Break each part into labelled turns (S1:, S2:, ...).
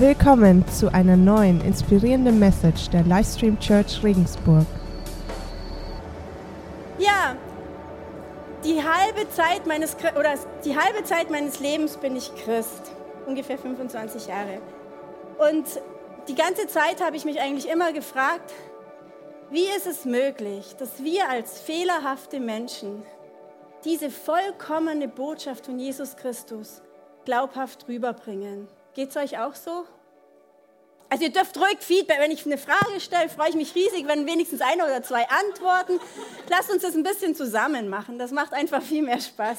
S1: Willkommen zu einer neuen inspirierenden Message der Livestream Church Regensburg.
S2: Ja, die halbe Zeit meines oder die halbe Zeit meines Lebens bin ich Christ, ungefähr 25 Jahre. Und die ganze Zeit habe ich mich eigentlich immer gefragt, wie ist es möglich, dass wir als fehlerhafte Menschen diese vollkommene Botschaft von Jesus Christus glaubhaft rüberbringen? Geht es euch auch so? Also ihr dürft ruhig Feedback, wenn ich eine Frage stelle, freue ich mich riesig, wenn wenigstens eine oder zwei antworten. Lasst uns das ein bisschen zusammen machen, das macht einfach viel mehr Spaß.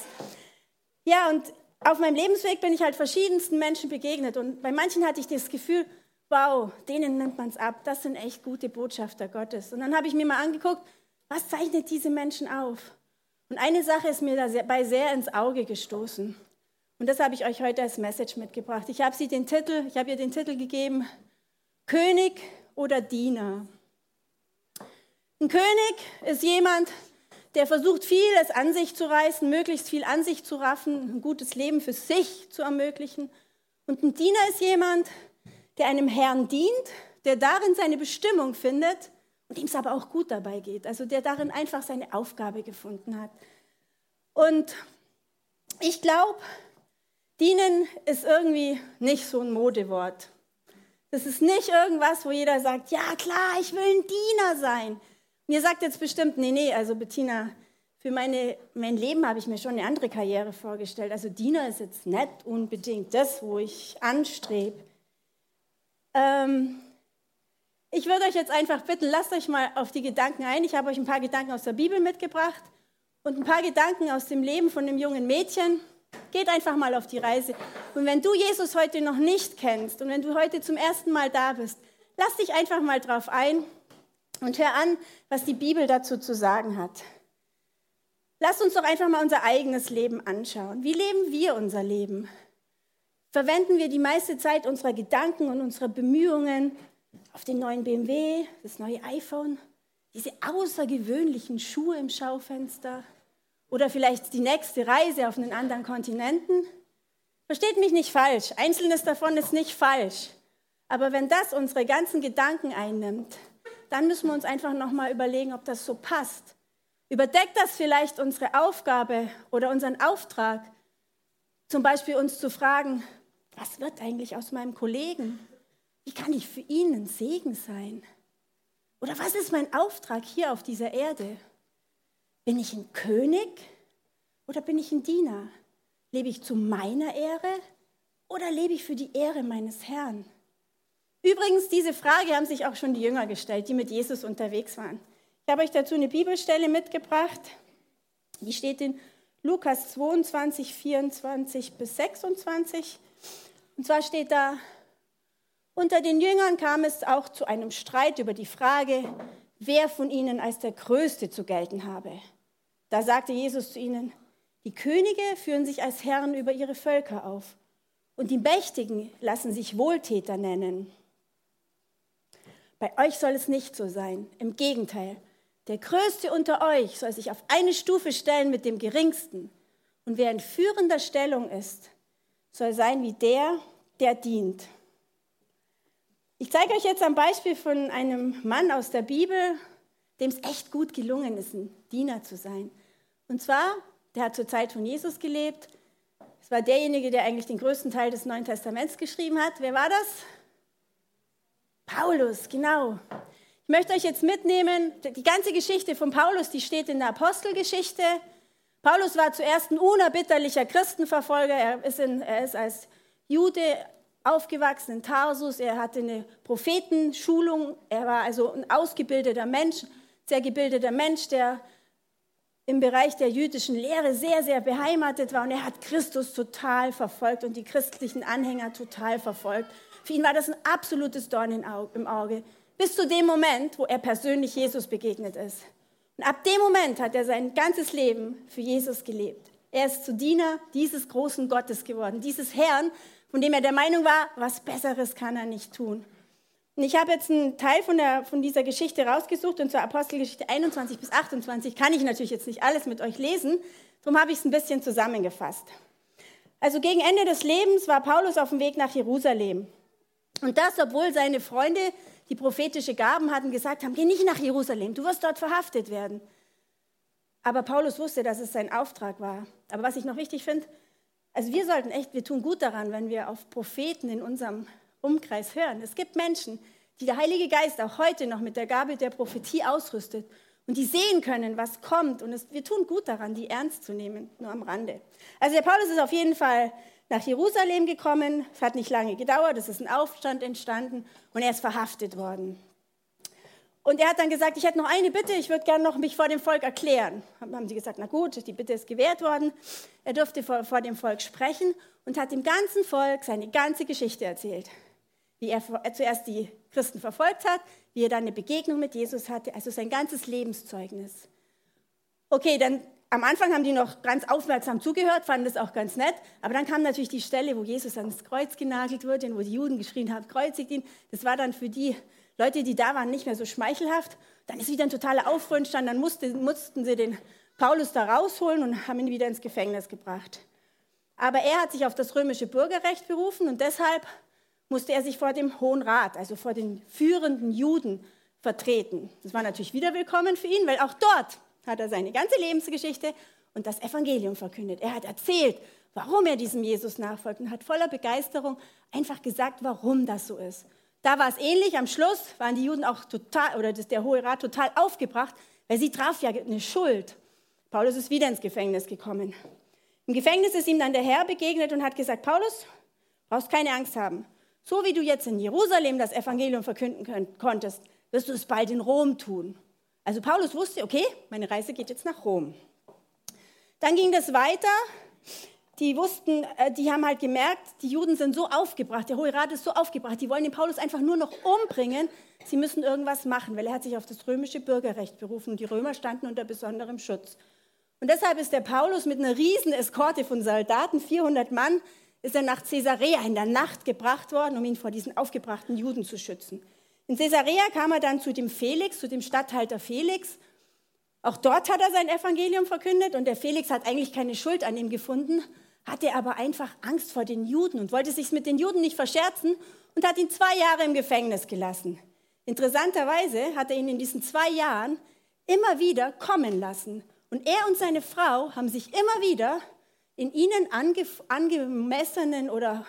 S2: Ja, und auf meinem Lebensweg bin ich halt verschiedensten Menschen begegnet und bei manchen hatte ich das Gefühl, wow, denen nimmt man es ab, das sind echt gute Botschafter Gottes. Und dann habe ich mir mal angeguckt, was zeichnet diese Menschen auf? Und eine Sache ist mir dabei sehr ins Auge gestoßen. Und das habe ich euch heute als Message mitgebracht. Ich habe sie den Titel, ich habe ihr den Titel gegeben, König oder Diener. Ein König ist jemand, der versucht, vieles an sich zu reißen, möglichst viel an sich zu raffen, ein gutes Leben für sich zu ermöglichen. Und ein Diener ist jemand, der einem Herrn dient, der darin seine Bestimmung findet und ihm es aber auch gut dabei geht. Also der darin einfach seine Aufgabe gefunden hat. Und ich glaube, dienen ist irgendwie nicht so ein Modewort. Das ist nicht irgendwas, wo jeder sagt, ja klar, ich will ein Diener sein. Und ihr sagt jetzt bestimmt, nee, nee, also Bettina, für meine, mein Leben habe ich mir schon eine andere Karriere vorgestellt. Also Diener ist jetzt nicht unbedingt das, wo ich anstrebe. Ähm, ich würde euch jetzt einfach bitten, lasst euch mal auf die Gedanken ein. Ich habe euch ein paar Gedanken aus der Bibel mitgebracht und ein paar Gedanken aus dem Leben von dem jungen Mädchen. Geht einfach mal auf die Reise. Und wenn du Jesus heute noch nicht kennst und wenn du heute zum ersten Mal da bist, lass dich einfach mal drauf ein und hör an, was die Bibel dazu zu sagen hat. Lass uns doch einfach mal unser eigenes Leben anschauen. Wie leben wir unser Leben? verwenden wir die meiste Zeit unserer Gedanken und unserer Bemühungen auf den neuen BMW, das neue iPhone, diese außergewöhnlichen Schuhe im Schaufenster oder vielleicht die nächste Reise auf einen anderen Kontinenten. Versteht mich nicht falsch, einzelnes davon ist nicht falsch. Aber wenn das unsere ganzen Gedanken einnimmt, dann müssen wir uns einfach nochmal überlegen, ob das so passt. Überdeckt das vielleicht unsere Aufgabe oder unseren Auftrag, zum Beispiel uns zu fragen, was wird eigentlich aus meinem Kollegen? Wie kann ich für ihn ein Segen sein? Oder was ist mein Auftrag hier auf dieser Erde? Bin ich ein König oder bin ich ein Diener? Lebe ich zu meiner Ehre oder lebe ich für die Ehre meines Herrn? Übrigens, diese Frage haben sich auch schon die Jünger gestellt, die mit Jesus unterwegs waren. Ich habe euch dazu eine Bibelstelle mitgebracht. Die steht in Lukas 22, 24 bis 26. Und zwar steht da, unter den Jüngern kam es auch zu einem Streit über die Frage, wer von ihnen als der Größte zu gelten habe. Da sagte Jesus zu ihnen, die Könige führen sich als Herren über ihre Völker auf und die Mächtigen lassen sich Wohltäter nennen. Bei euch soll es nicht so sein. Im Gegenteil, der Größte unter euch soll sich auf eine Stufe stellen mit dem Geringsten. Und wer in führender Stellung ist, soll sein wie der, der dient. Ich zeige euch jetzt ein Beispiel von einem Mann aus der Bibel, dem es echt gut gelungen ist, ein Diener zu sein. Und zwar, der hat zur Zeit von Jesus gelebt. Es war derjenige, der eigentlich den größten Teil des Neuen Testaments geschrieben hat. Wer war das? Paulus, genau. Ich möchte euch jetzt mitnehmen, die ganze Geschichte von Paulus, die steht in der Apostelgeschichte. Paulus war zuerst ein unerbitterlicher Christenverfolger. Er ist, in, er ist als Jude aufgewachsen in Tarsus. Er hatte eine Prophetenschulung. Er war also ein ausgebildeter Mensch, sehr gebildeter Mensch, der im Bereich der jüdischen Lehre sehr, sehr beheimatet war. Und er hat Christus total verfolgt und die christlichen Anhänger total verfolgt. Für ihn war das ein absolutes Dorn im Auge. Bis zu dem Moment, wo er persönlich Jesus begegnet ist. Und ab dem Moment hat er sein ganzes Leben für Jesus gelebt. Er ist zu Diener dieses großen Gottes geworden, dieses Herrn, von dem er der Meinung war, was Besseres kann er nicht tun. Ich habe jetzt einen Teil von, der, von dieser Geschichte rausgesucht und zur Apostelgeschichte 21 bis 28 kann ich natürlich jetzt nicht alles mit euch lesen, darum habe ich es ein bisschen zusammengefasst. Also gegen Ende des Lebens war Paulus auf dem Weg nach Jerusalem. Und das, obwohl seine Freunde, die prophetische Gaben hatten, gesagt haben, geh nicht nach Jerusalem, du wirst dort verhaftet werden. Aber Paulus wusste, dass es sein Auftrag war. Aber was ich noch wichtig finde, also wir sollten echt, wir tun gut daran, wenn wir auf Propheten in unserem Umkreis hören. Es gibt Menschen, die der Heilige Geist auch heute noch mit der Gabe der Prophetie ausrüstet und die sehen können, was kommt. Und es, wir tun gut daran, die ernst zu nehmen, nur am Rande. Also der Paulus ist auf jeden Fall nach Jerusalem gekommen. Es hat nicht lange gedauert, es ist ein Aufstand entstanden und er ist verhaftet worden. Und er hat dann gesagt, ich hätte noch eine Bitte, ich würde gerne noch mich vor dem Volk erklären. Haben sie gesagt, na gut, die Bitte ist gewährt worden. Er durfte vor, vor dem Volk sprechen und hat dem ganzen Volk seine ganze Geschichte erzählt. Wie er zuerst die Christen verfolgt hat, wie er dann eine Begegnung mit Jesus hatte, also sein ganzes Lebenszeugnis. Okay, dann am Anfang haben die noch ganz aufmerksam zugehört, fanden das auch ganz nett, aber dann kam natürlich die Stelle, wo Jesus ans Kreuz genagelt wurde und wo die Juden geschrien haben, kreuzigt ihn. Das war dann für die Leute, die da waren, nicht mehr so schmeichelhaft. Dann ist wieder ein totaler Aufruhr entstanden, dann musste, mussten sie den Paulus da rausholen und haben ihn wieder ins Gefängnis gebracht. Aber er hat sich auf das römische Bürgerrecht berufen und deshalb musste er sich vor dem Hohen Rat, also vor den führenden Juden, vertreten. Das war natürlich wieder willkommen für ihn, weil auch dort hat er seine ganze Lebensgeschichte und das Evangelium verkündet. Er hat erzählt, warum er diesem Jesus nachfolgt und hat voller Begeisterung einfach gesagt, warum das so ist. Da war es ähnlich. Am Schluss waren die Juden auch total, oder der Hohe Rat total aufgebracht, weil sie traf ja eine Schuld. Paulus ist wieder ins Gefängnis gekommen. Im Gefängnis ist ihm dann der Herr begegnet und hat gesagt, Paulus, brauchst keine Angst haben. So wie du jetzt in Jerusalem das Evangelium verkünden konntest, wirst du es bald in Rom tun. Also Paulus wusste, okay, meine Reise geht jetzt nach Rom. Dann ging das weiter. Die wussten, äh, die haben halt gemerkt, die Juden sind so aufgebracht, der Hohe Rat ist so aufgebracht, die wollen den Paulus einfach nur noch umbringen. Sie müssen irgendwas machen, weil er hat sich auf das römische Bürgerrecht berufen und die Römer standen unter besonderem Schutz. Und deshalb ist der Paulus mit einer riesen Eskorte von Soldaten, 400 Mann, ist er nach Caesarea in der Nacht gebracht worden, um ihn vor diesen aufgebrachten Juden zu schützen. In Caesarea kam er dann zu dem Felix, zu dem Statthalter Felix. Auch dort hat er sein Evangelium verkündet und der Felix hat eigentlich keine Schuld an ihm gefunden, hatte aber einfach Angst vor den Juden und wollte sich mit den Juden nicht verscherzen und hat ihn zwei Jahre im Gefängnis gelassen. Interessanterweise hat er ihn in diesen zwei Jahren immer wieder kommen lassen. Und er und seine Frau haben sich immer wieder in ihnen angemessenen oder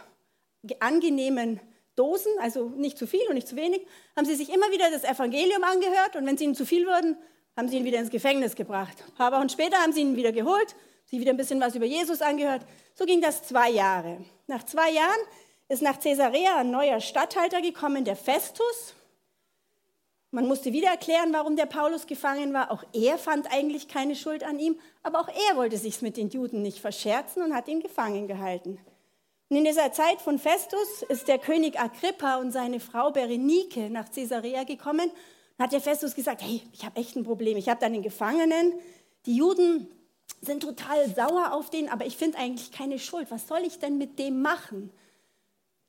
S2: angenehmen Dosen, also nicht zu viel und nicht zu wenig, haben sie sich immer wieder das Evangelium angehört und wenn sie ihnen zu viel wurden, haben sie ihn wieder ins Gefängnis gebracht. Ein paar Wochen später haben sie ihn wieder geholt, sie wieder ein bisschen was über Jesus angehört. So ging das zwei Jahre. Nach zwei Jahren ist nach Caesarea ein neuer Statthalter gekommen, der Festus. Man musste wieder erklären, warum der Paulus gefangen war. Auch er fand eigentlich keine Schuld an ihm, aber auch er wollte sich mit den Juden nicht verscherzen und hat ihn gefangen gehalten. Und in dieser Zeit von Festus ist der König Agrippa und seine Frau Berenike nach Caesarea gekommen. Und hat der Festus gesagt, hey, ich habe echt ein Problem. Ich habe da einen Gefangenen. Die Juden sind total sauer auf den, aber ich finde eigentlich keine Schuld. Was soll ich denn mit dem machen?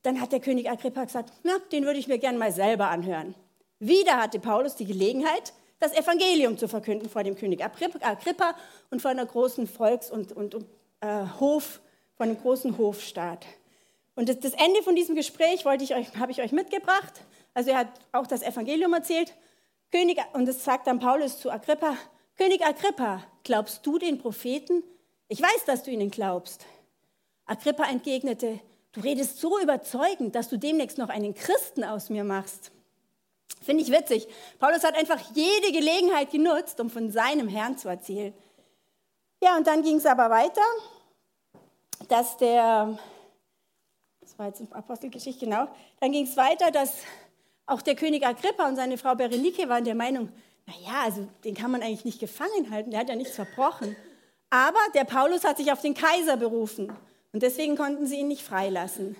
S2: Dann hat der König Agrippa gesagt, na, den würde ich mir gern mal selber anhören. Wieder hatte Paulus die Gelegenheit, das Evangelium zu verkünden vor dem König Agrippa und vor einer großen Volks- und, und, äh, Hof, von einem großen Hofstaat. Und das, das Ende von diesem Gespräch wollte ich euch, habe ich euch mitgebracht. Also er hat auch das Evangelium erzählt. König, und das sagt dann Paulus zu Agrippa, König Agrippa, glaubst du den Propheten? Ich weiß, dass du ihnen glaubst. Agrippa entgegnete, du redest so überzeugend, dass du demnächst noch einen Christen aus mir machst. Finde ich witzig. Paulus hat einfach jede Gelegenheit genutzt, um von seinem Herrn zu erzählen. Ja, und dann ging es aber weiter, dass der, das war jetzt Apostelgeschichte, genau, dann ging es weiter, dass auch der König Agrippa und seine Frau Berenike waren der Meinung, naja, also den kann man eigentlich nicht gefangen halten, der hat ja nichts verbrochen. Aber der Paulus hat sich auf den Kaiser berufen und deswegen konnten sie ihn nicht freilassen.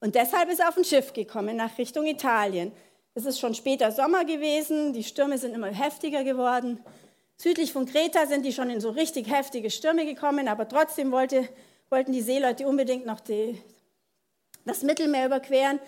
S2: Und deshalb ist er auf ein Schiff gekommen nach Richtung Italien. Es ist schon später Sommer gewesen, die Stürme sind immer heftiger geworden. Südlich von Kreta sind die schon in so richtig heftige Stürme gekommen, aber trotzdem wollte, wollten die Seeleute unbedingt noch die, das Mittelmeer überqueren.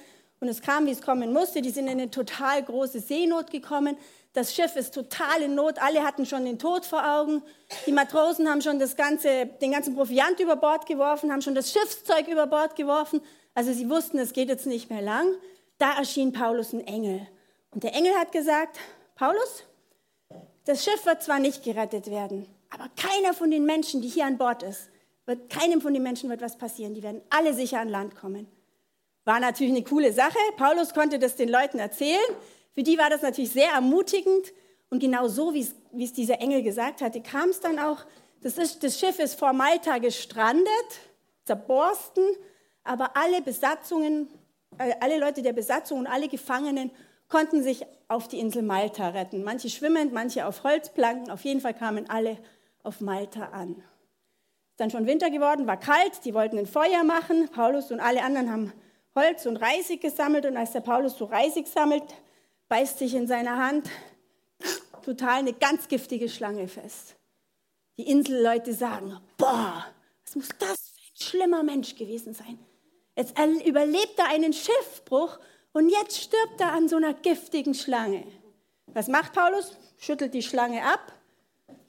S2: Und es kam, wie es kommen musste. Die sind in eine total große Seenot gekommen. Das Schiff ist total in Not. Alle hatten schon den Tod vor Augen. Die Matrosen haben schon das ganze, den ganzen Proviant über Bord geworfen, haben schon das Schiffszeug über Bord geworfen. Also sie wussten, es geht jetzt nicht mehr lang. Da erschien Paulus ein Engel. Und der Engel hat gesagt, Paulus, das Schiff wird zwar nicht gerettet werden, aber keiner von den Menschen, die hier an Bord ist, wird, keinem von den Menschen wird was passieren. Die werden alle sicher an Land kommen. War natürlich eine coole Sache. Paulus konnte das den Leuten erzählen. Für die war das natürlich sehr ermutigend. Und genau so, wie es dieser Engel gesagt hatte, kam es dann auch. Das, ist, das Schiff ist vor Malta gestrandet, zerborsten, aber alle Besatzungen, alle Leute der Besatzung und alle Gefangenen konnten sich auf die Insel Malta retten. Manche schwimmend, manche auf Holzplanken. Auf jeden Fall kamen alle auf Malta an. Ist dann schon Winter geworden, war kalt, die wollten ein Feuer machen. Paulus und alle anderen haben Holz und Reisig gesammelt und als der Paulus so Reisig sammelt, beißt sich in seiner Hand total eine ganz giftige Schlange fest. Die Inselleute sagen, boah, was muss das für ein schlimmer Mensch gewesen sein? Jetzt überlebt er einen Schiffbruch und jetzt stirbt er an so einer giftigen Schlange. Was macht Paulus? Schüttelt die Schlange ab.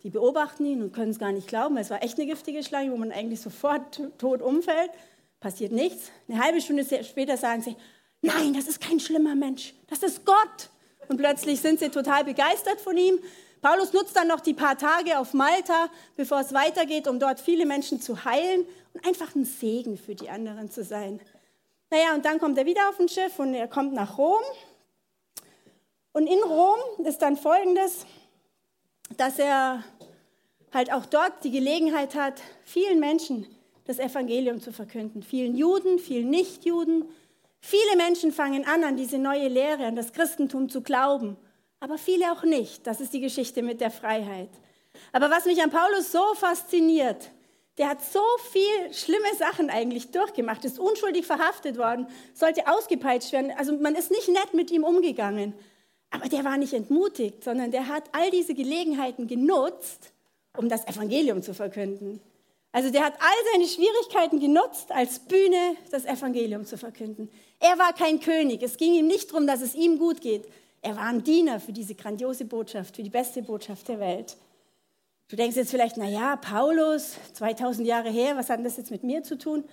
S2: Die beobachten ihn und können es gar nicht glauben, es war echt eine giftige Schlange, wo man eigentlich sofort tot umfällt. Passiert nichts. Eine halbe Stunde später sagen sie, nein, das ist kein schlimmer Mensch, das ist Gott. Und plötzlich sind sie total begeistert von ihm. Paulus nutzt dann noch die paar Tage auf Malta, bevor es weitergeht, um dort viele Menschen zu heilen und einfach ein Segen für die anderen zu sein. Naja, und dann kommt er wieder auf ein Schiff und er kommt nach Rom. Und in Rom ist dann Folgendes, dass er halt auch dort die Gelegenheit hat, vielen Menschen das Evangelium zu verkünden. Vielen Juden, vielen Nichtjuden, Viele Menschen fangen an, an diese neue Lehre, an das Christentum zu glauben, aber viele auch nicht. Das ist die Geschichte mit der Freiheit. Aber was mich an Paulus so fasziniert, der hat so viel schlimme Sachen eigentlich durchgemacht, ist unschuldig verhaftet worden, sollte ausgepeitscht werden. Also man ist nicht nett mit ihm umgegangen. Aber der war nicht entmutigt, sondern der hat all diese Gelegenheiten genutzt, um das Evangelium zu verkünden. Also der hat all seine Schwierigkeiten genutzt, als Bühne das Evangelium zu verkünden. Er war kein König. Es ging ihm nicht darum, dass es ihm gut geht. Er war ein Diener für diese grandiose Botschaft, für die beste Botschaft der Welt. Du denkst jetzt vielleicht, na ja, Paulus, 2000 Jahre her, was hat das jetzt mit mir zu tun?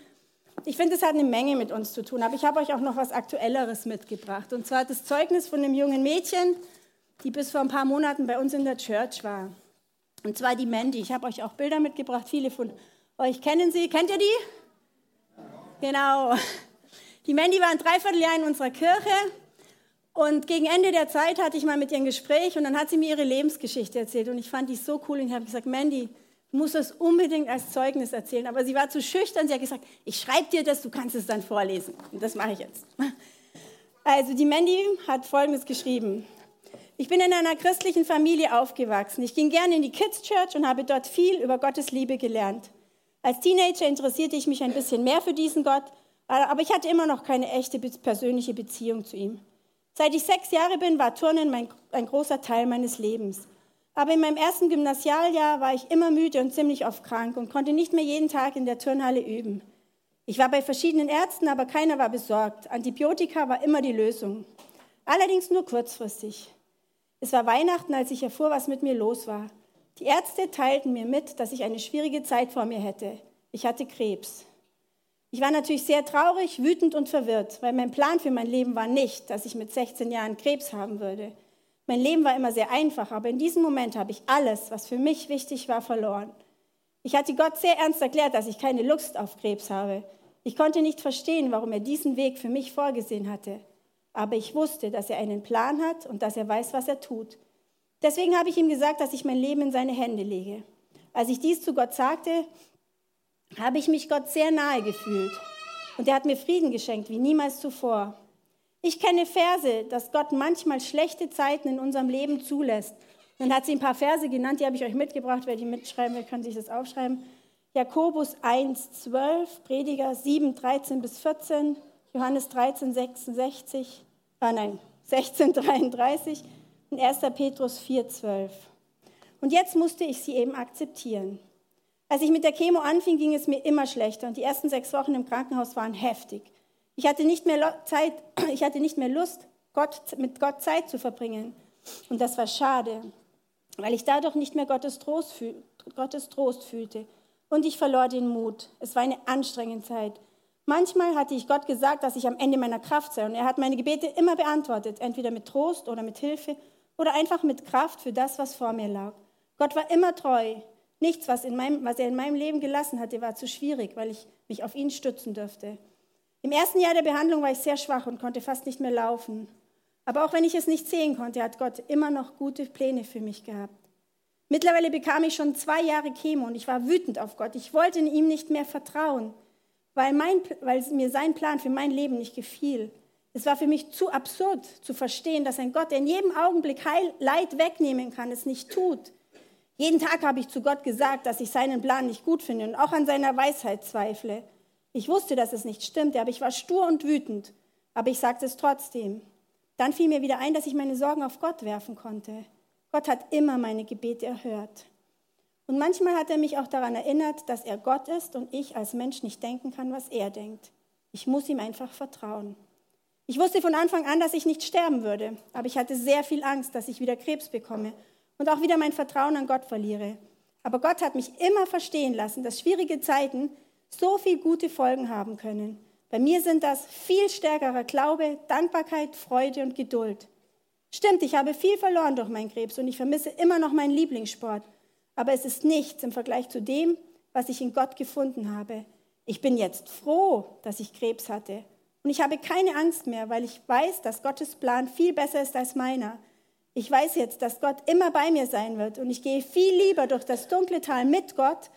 S2: Ich finde, es hat eine Menge mit uns zu tun, aber ich habe euch auch noch was Aktuelleres mitgebracht. Und zwar das Zeugnis von einem jungen Mädchen, die bis vor ein paar Monaten bei uns in der Church war. Und zwar die Mandy. Ich habe euch auch Bilder mitgebracht. Viele von euch kennen sie. Kennt ihr die? Genau. Die Mandy war ein Dreivierteljahr in unserer Kirche und gegen Ende der Zeit hatte ich mal mit ihr ein Gespräch und dann hat sie mir ihre Lebensgeschichte erzählt und ich fand die so cool und ich habe gesagt, Mandy, du musst das unbedingt als Zeugnis erzählen. Aber sie war zu schüchtern, sie hat gesagt, ich schreibe dir das, du kannst es dann vorlesen. Und das mache ich jetzt. Also die Mandy hat Folgendes geschrieben. Ich bin in einer christlichen Familie aufgewachsen. Ich ging gerne in die Kids Church und habe dort viel über Gottes Liebe gelernt. Als Teenager interessierte ich mich ein bisschen mehr für diesen Gott aber ich hatte immer noch keine echte persönliche Beziehung zu ihm. Seit ich sechs Jahre bin, war Turnen mein, ein großer Teil meines Lebens. Aber in meinem ersten Gymnasialjahr war ich immer müde und ziemlich oft krank und konnte nicht mehr jeden Tag in der Turnhalle üben. Ich war bei verschiedenen Ärzten, aber keiner war besorgt. Antibiotika war immer die Lösung. Allerdings nur kurzfristig. Es war Weihnachten, als ich erfuhr, was mit mir los war. Die Ärzte teilten mir mit, dass ich eine schwierige Zeit vor mir hätte. Ich hatte Krebs. Ich war natürlich sehr traurig, wütend und verwirrt, weil mein Plan für mein Leben war nicht, dass ich mit 16 Jahren Krebs haben würde. Mein Leben war immer sehr einfach, aber in diesem Moment habe ich alles, was für mich wichtig war, verloren. Ich hatte Gott sehr ernst erklärt, dass ich keine Lust auf Krebs habe. Ich konnte nicht verstehen, warum er diesen Weg für mich vorgesehen hatte. Aber ich wusste, dass er einen Plan hat und dass er weiß, was er tut. Deswegen habe ich ihm gesagt, dass ich mein Leben in seine Hände lege. Als ich dies zu Gott sagte, habe ich mich Gott sehr nahe gefühlt. Und er hat mir Frieden geschenkt wie niemals zuvor. Ich kenne Verse, dass Gott manchmal schlechte Zeiten in unserem Leben zulässt. Dann hat sie ein paar Verse genannt, die habe ich euch mitgebracht. Wer die mitschreiben will, kann sich das aufschreiben. Jakobus 1, 12, Prediger 7, 13 bis 14, Johannes 13, 66, ah nein, 16, 33 und 1. Petrus 4, 12. Und jetzt musste ich sie eben akzeptieren. Als ich mit der Chemo anfing, ging es mir immer schlechter und die ersten sechs Wochen im Krankenhaus waren heftig. Ich hatte nicht mehr, Zeit, ich hatte nicht mehr Lust, Gott, mit Gott Zeit zu verbringen. Und das war schade, weil ich dadurch nicht mehr Gottes Trost, Gottes Trost fühlte. Und ich verlor den Mut. Es war eine anstrengende Zeit. Manchmal hatte ich Gott gesagt, dass ich am Ende meiner Kraft sei und er hat meine Gebete immer beantwortet, entweder mit Trost oder mit Hilfe oder einfach mit Kraft für das, was vor mir lag. Gott war immer treu. Nichts, was, in meinem, was er in meinem Leben gelassen hatte, war zu schwierig, weil ich mich auf ihn stützen dürfte. Im ersten Jahr der Behandlung war ich sehr schwach und konnte fast nicht mehr laufen. Aber auch wenn ich es nicht sehen konnte, hat Gott immer noch gute Pläne für mich gehabt. Mittlerweile bekam ich schon zwei Jahre Chemo und ich war wütend auf Gott. Ich wollte ihm nicht mehr vertrauen, weil, mein, weil mir sein Plan für mein Leben nicht gefiel. Es war für mich zu absurd zu verstehen, dass ein Gott, der in jedem Augenblick Heil, Leid wegnehmen kann, es nicht tut. Jeden Tag habe ich zu Gott gesagt, dass ich seinen Plan nicht gut finde und auch an seiner Weisheit zweifle. Ich wusste, dass es nicht stimmte, aber ich war stur und wütend. Aber ich sagte es trotzdem. Dann fiel mir wieder ein, dass ich meine Sorgen auf Gott werfen konnte. Gott hat immer meine Gebete erhört. Und manchmal hat er mich auch daran erinnert, dass er Gott ist und ich als Mensch nicht denken kann, was er denkt. Ich muss ihm einfach vertrauen. Ich wusste von Anfang an, dass ich nicht sterben würde, aber ich hatte sehr viel Angst, dass ich wieder Krebs bekomme und auch wieder mein Vertrauen an Gott verliere. Aber Gott hat mich immer verstehen lassen, dass schwierige Zeiten so viel gute Folgen haben können. Bei mir sind das viel stärkerer Glaube, Dankbarkeit, Freude und Geduld. Stimmt, ich habe viel verloren durch meinen Krebs und ich vermisse immer noch meinen Lieblingssport. Aber es ist nichts im Vergleich zu dem, was ich in Gott gefunden habe. Ich bin jetzt froh, dass ich Krebs hatte. Und ich habe keine Angst mehr, weil ich weiß, dass Gottes Plan viel besser ist als meiner. Ich weiß jetzt, dass Gott immer bei mir sein wird und ich gehe viel lieber durch das dunkle Tal mit Gott,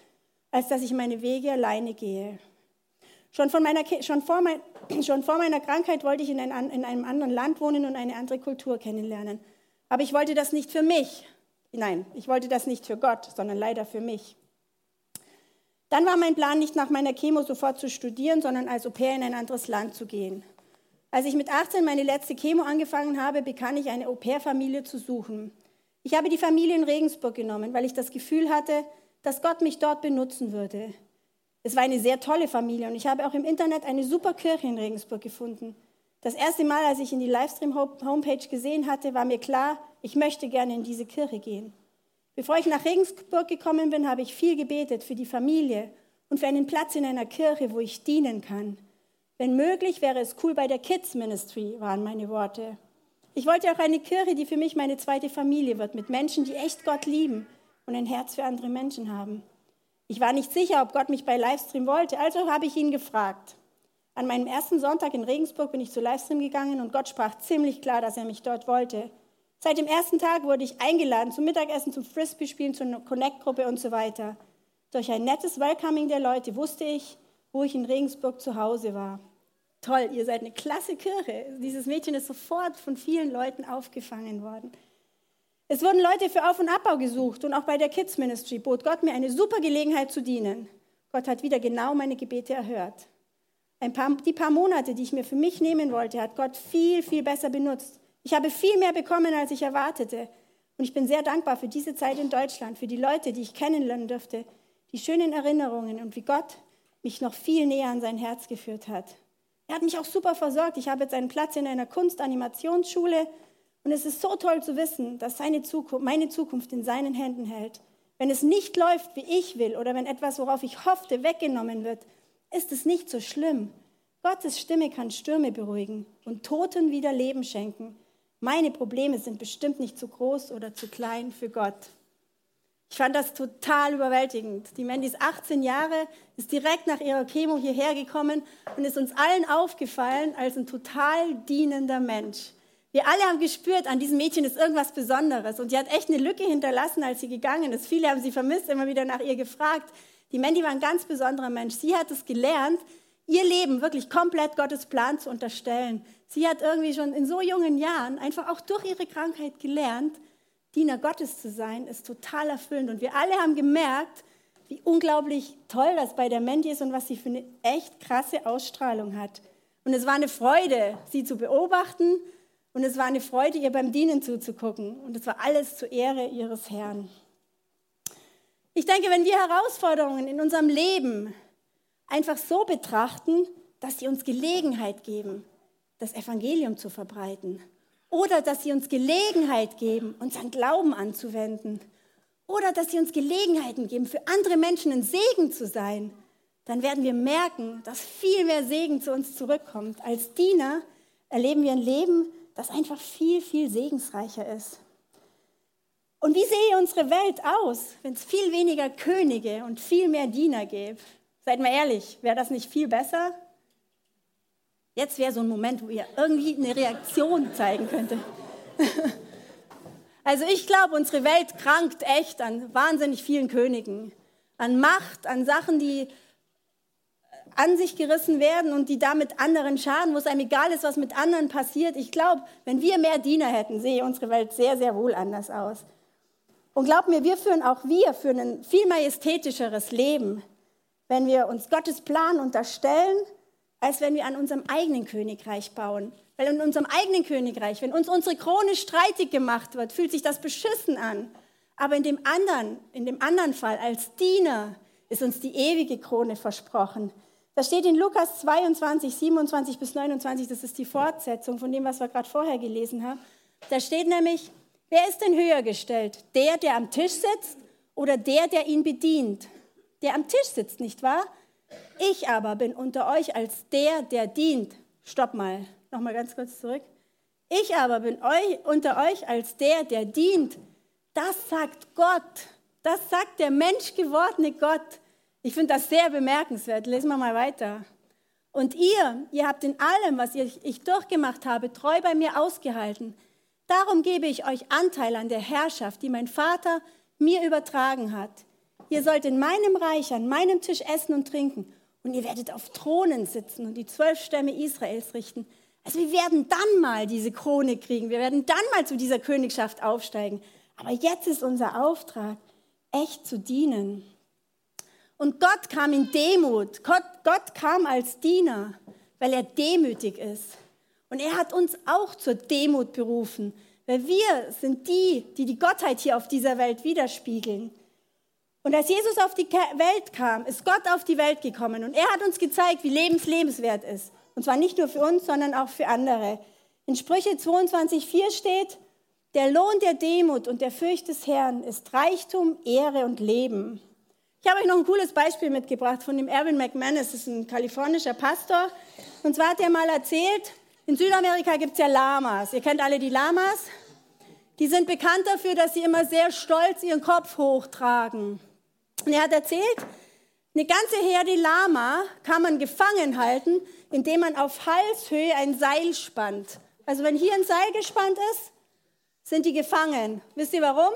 S2: als dass ich meine Wege alleine gehe. Schon, von meiner, schon, vor, mein, schon vor meiner Krankheit wollte ich in, ein, in einem anderen Land wohnen und eine andere Kultur kennenlernen. Aber ich wollte das nicht für mich. Nein, ich wollte das nicht für Gott, sondern leider für mich. Dann war mein Plan, nicht nach meiner Chemo sofort zu studieren, sondern als Au pair in ein anderes Land zu gehen. Als ich mit 18 meine letzte Chemo angefangen habe, begann ich eine Au pair-Familie zu suchen. Ich habe die Familie in Regensburg genommen, weil ich das Gefühl hatte, dass Gott mich dort benutzen würde. Es war eine sehr tolle Familie und ich habe auch im Internet eine super Kirche in Regensburg gefunden. Das erste Mal, als ich in die Livestream-Homepage gesehen hatte, war mir klar, ich möchte gerne in diese Kirche gehen. Bevor ich nach Regensburg gekommen bin, habe ich viel gebetet für die Familie und für einen Platz in einer Kirche, wo ich dienen kann. Wenn möglich, wäre es cool bei der Kids Ministry, waren meine Worte. Ich wollte auch eine Kirche, die für mich meine zweite Familie wird, mit Menschen, die echt Gott lieben und ein Herz für andere Menschen haben. Ich war nicht sicher, ob Gott mich bei Livestream wollte, also habe ich ihn gefragt. An meinem ersten Sonntag in Regensburg bin ich zu Livestream gegangen und Gott sprach ziemlich klar, dass er mich dort wollte. Seit dem ersten Tag wurde ich eingeladen zum Mittagessen, zum Frisbee-Spielen, zur Connect-Gruppe und so weiter. Durch ein nettes Welcoming der Leute wusste ich, wo ich in Regensburg zu Hause war. Toll, ihr seid eine klasse Kirche. Dieses Mädchen ist sofort von vielen Leuten aufgefangen worden. Es wurden Leute für Auf- und Abbau gesucht und auch bei der Kids Ministry bot Gott mir eine super Gelegenheit zu dienen. Gott hat wieder genau meine Gebete erhört. Paar, die paar Monate, die ich mir für mich nehmen wollte, hat Gott viel, viel besser benutzt. Ich habe viel mehr bekommen, als ich erwartete. Und ich bin sehr dankbar für diese Zeit in Deutschland, für die Leute, die ich kennenlernen durfte, die schönen Erinnerungen und wie Gott mich noch viel näher an sein Herz geführt hat. Er hat mich auch super versorgt. Ich habe jetzt einen Platz in einer Kunstanimationsschule und es ist so toll zu wissen, dass seine Zukunft, meine Zukunft in seinen Händen hält. Wenn es nicht läuft, wie ich will, oder wenn etwas, worauf ich hoffte, weggenommen wird, ist es nicht so schlimm. Gottes Stimme kann Stürme beruhigen und Toten wieder Leben schenken. Meine Probleme sind bestimmt nicht zu groß oder zu klein für Gott. Ich fand das total überwältigend. Die Mandy ist 18 Jahre, ist direkt nach ihrer Chemo hierher gekommen und ist uns allen aufgefallen als ein total dienender Mensch. Wir alle haben gespürt, an diesem Mädchen ist irgendwas Besonderes. Und sie hat echt eine Lücke hinterlassen, als sie gegangen ist. Viele haben sie vermisst, immer wieder nach ihr gefragt. Die Mandy war ein ganz besonderer Mensch. Sie hat es gelernt, ihr Leben wirklich komplett Gottes Plan zu unterstellen. Sie hat irgendwie schon in so jungen Jahren einfach auch durch ihre Krankheit gelernt, Diener Gottes zu sein, ist total erfüllend. Und wir alle haben gemerkt, wie unglaublich toll das bei der Mandy ist und was sie für eine echt krasse Ausstrahlung hat. Und es war eine Freude, sie zu beobachten und es war eine Freude, ihr beim Dienen zuzugucken. Und es war alles zur Ehre ihres Herrn. Ich denke, wenn wir Herausforderungen in unserem Leben einfach so betrachten, dass sie uns Gelegenheit geben, das Evangelium zu verbreiten. Oder dass sie uns Gelegenheit geben, unseren Glauben anzuwenden. Oder dass sie uns Gelegenheiten geben, für andere Menschen ein Segen zu sein. dann werden wir merken, dass viel mehr Segen zu uns zurückkommt. Als Diener erleben wir ein Leben, das einfach viel, viel segensreicher ist. Und wie sehe unsere Welt aus, wenn es viel weniger Könige und viel mehr Diener gäbe? Seid mal ehrlich, wäre das nicht viel besser? Jetzt wäre so ein Moment, wo ihr irgendwie eine Reaktion zeigen könnte. Also ich glaube, unsere Welt krankt echt an wahnsinnig vielen Königen, an Macht, an Sachen, die an sich gerissen werden und die damit anderen schaden, wo es einem egal ist, was mit anderen passiert. Ich glaube, wenn wir mehr Diener hätten, sehe unsere Welt sehr, sehr wohl anders aus. Und glaub mir, wir führen auch wir führen ein viel majestätischeres Leben, wenn wir uns Gottes Plan unterstellen, als wenn wir an unserem eigenen Königreich bauen. Weil in unserem eigenen Königreich, wenn uns unsere Krone streitig gemacht wird, fühlt sich das beschissen an. Aber in dem anderen, in dem anderen Fall als Diener ist uns die ewige Krone versprochen. Das steht in Lukas 22, 27 bis 29, das ist die Fortsetzung von dem, was wir gerade vorher gelesen haben. Da steht nämlich, wer ist denn höher gestellt? Der, der am Tisch sitzt oder der, der ihn bedient? Der am Tisch sitzt, nicht wahr? Ich aber bin unter euch als der, der dient. Stopp mal, nochmal ganz kurz zurück. Ich aber bin euch, unter euch als der, der dient. Das sagt Gott. Das sagt der menschgewordene Gott. Ich finde das sehr bemerkenswert. Lesen wir mal weiter. Und ihr, ihr habt in allem, was ich durchgemacht habe, treu bei mir ausgehalten. Darum gebe ich euch Anteil an der Herrschaft, die mein Vater mir übertragen hat. Ihr sollt in meinem Reich an meinem Tisch essen und trinken und ihr werdet auf Thronen sitzen und die zwölf Stämme Israels richten. Also wir werden dann mal diese Krone kriegen, wir werden dann mal zu dieser Königschaft aufsteigen. Aber jetzt ist unser Auftrag, echt zu dienen. Und Gott kam in Demut. Gott, Gott kam als Diener, weil er demütig ist. Und er hat uns auch zur Demut berufen, weil wir sind die, die die Gottheit hier auf dieser Welt widerspiegeln. Und als Jesus auf die Welt kam, ist Gott auf die Welt gekommen und er hat uns gezeigt, wie lebenslebenswert ist. Und zwar nicht nur für uns, sondern auch für andere. In Sprüche 22,4 steht, der Lohn der Demut und der Furcht des Herrn ist Reichtum, Ehre und Leben. Ich habe euch noch ein cooles Beispiel mitgebracht von dem Erwin McManus, das ist ein kalifornischer Pastor. Und zwar hat er mal erzählt, in Südamerika gibt es ja Lamas. Ihr kennt alle die Lamas. Die sind bekannt dafür, dass sie immer sehr stolz ihren Kopf hochtragen. Und er hat erzählt, eine ganze Herde Lama kann man gefangen halten, indem man auf Halshöhe ein Seil spannt. Also wenn hier ein Seil gespannt ist, sind die gefangen. Wisst ihr warum?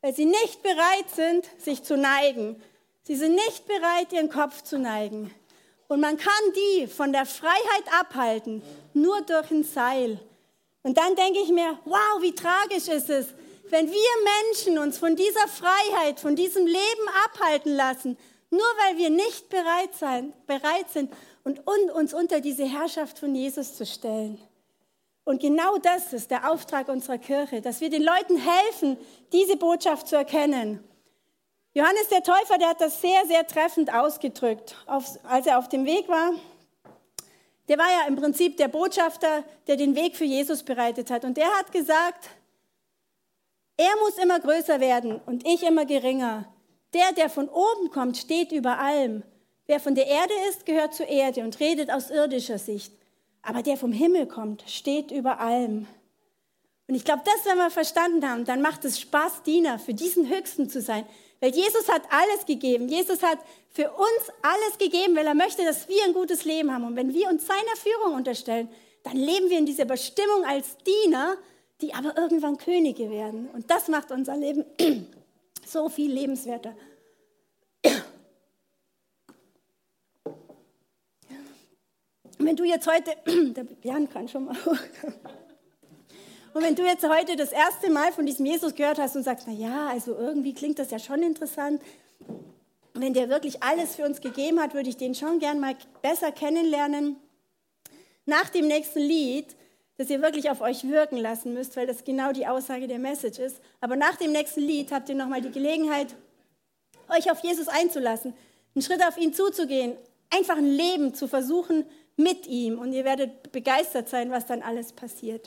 S2: weil sie nicht bereit sind, sich zu neigen. Sie sind nicht bereit, ihren Kopf zu neigen. Und man kann die von der Freiheit abhalten, nur durch ein Seil. Und dann denke ich mir, wow, wie tragisch ist es, wenn wir Menschen uns von dieser Freiheit, von diesem Leben abhalten lassen, nur weil wir nicht bereit, sein, bereit sind und uns unter diese Herrschaft von Jesus zu stellen. Und genau das ist der Auftrag unserer Kirche, dass wir den Leuten helfen, diese Botschaft zu erkennen. Johannes der Täufer, der hat das sehr, sehr treffend ausgedrückt, als er auf dem Weg war. Der war ja im Prinzip der Botschafter, der den Weg für Jesus bereitet hat. Und der hat gesagt, er muss immer größer werden und ich immer geringer. Der, der von oben kommt, steht über allem. Wer von der Erde ist, gehört zur Erde und redet aus irdischer Sicht. Aber der vom Himmel kommt, steht über allem. Und ich glaube, das, wenn wir verstanden haben, dann macht es Spaß, Diener für diesen Höchsten zu sein. Weil Jesus hat alles gegeben. Jesus hat für uns alles gegeben, weil er möchte, dass wir ein gutes Leben haben. Und wenn wir uns seiner Führung unterstellen, dann leben wir in dieser Bestimmung als Diener, die aber irgendwann Könige werden. Und das macht unser Leben so viel lebenswerter. Wenn du jetzt heute, der Jan kann schon mal hochkommen. Und wenn du jetzt heute das erste Mal von diesem Jesus gehört hast und sagst, na ja, also irgendwie klingt das ja schon interessant. Wenn der wirklich alles für uns gegeben hat, würde ich den schon gern mal besser kennenlernen. Nach dem nächsten Lied, das ihr wirklich auf euch wirken lassen müsst, weil das genau die Aussage der Message ist. Aber nach dem nächsten Lied habt ihr nochmal die Gelegenheit, euch auf Jesus einzulassen, einen Schritt auf ihn zuzugehen, einfach ein Leben zu versuchen mit ihm und ihr werdet begeistert sein, was dann alles passiert.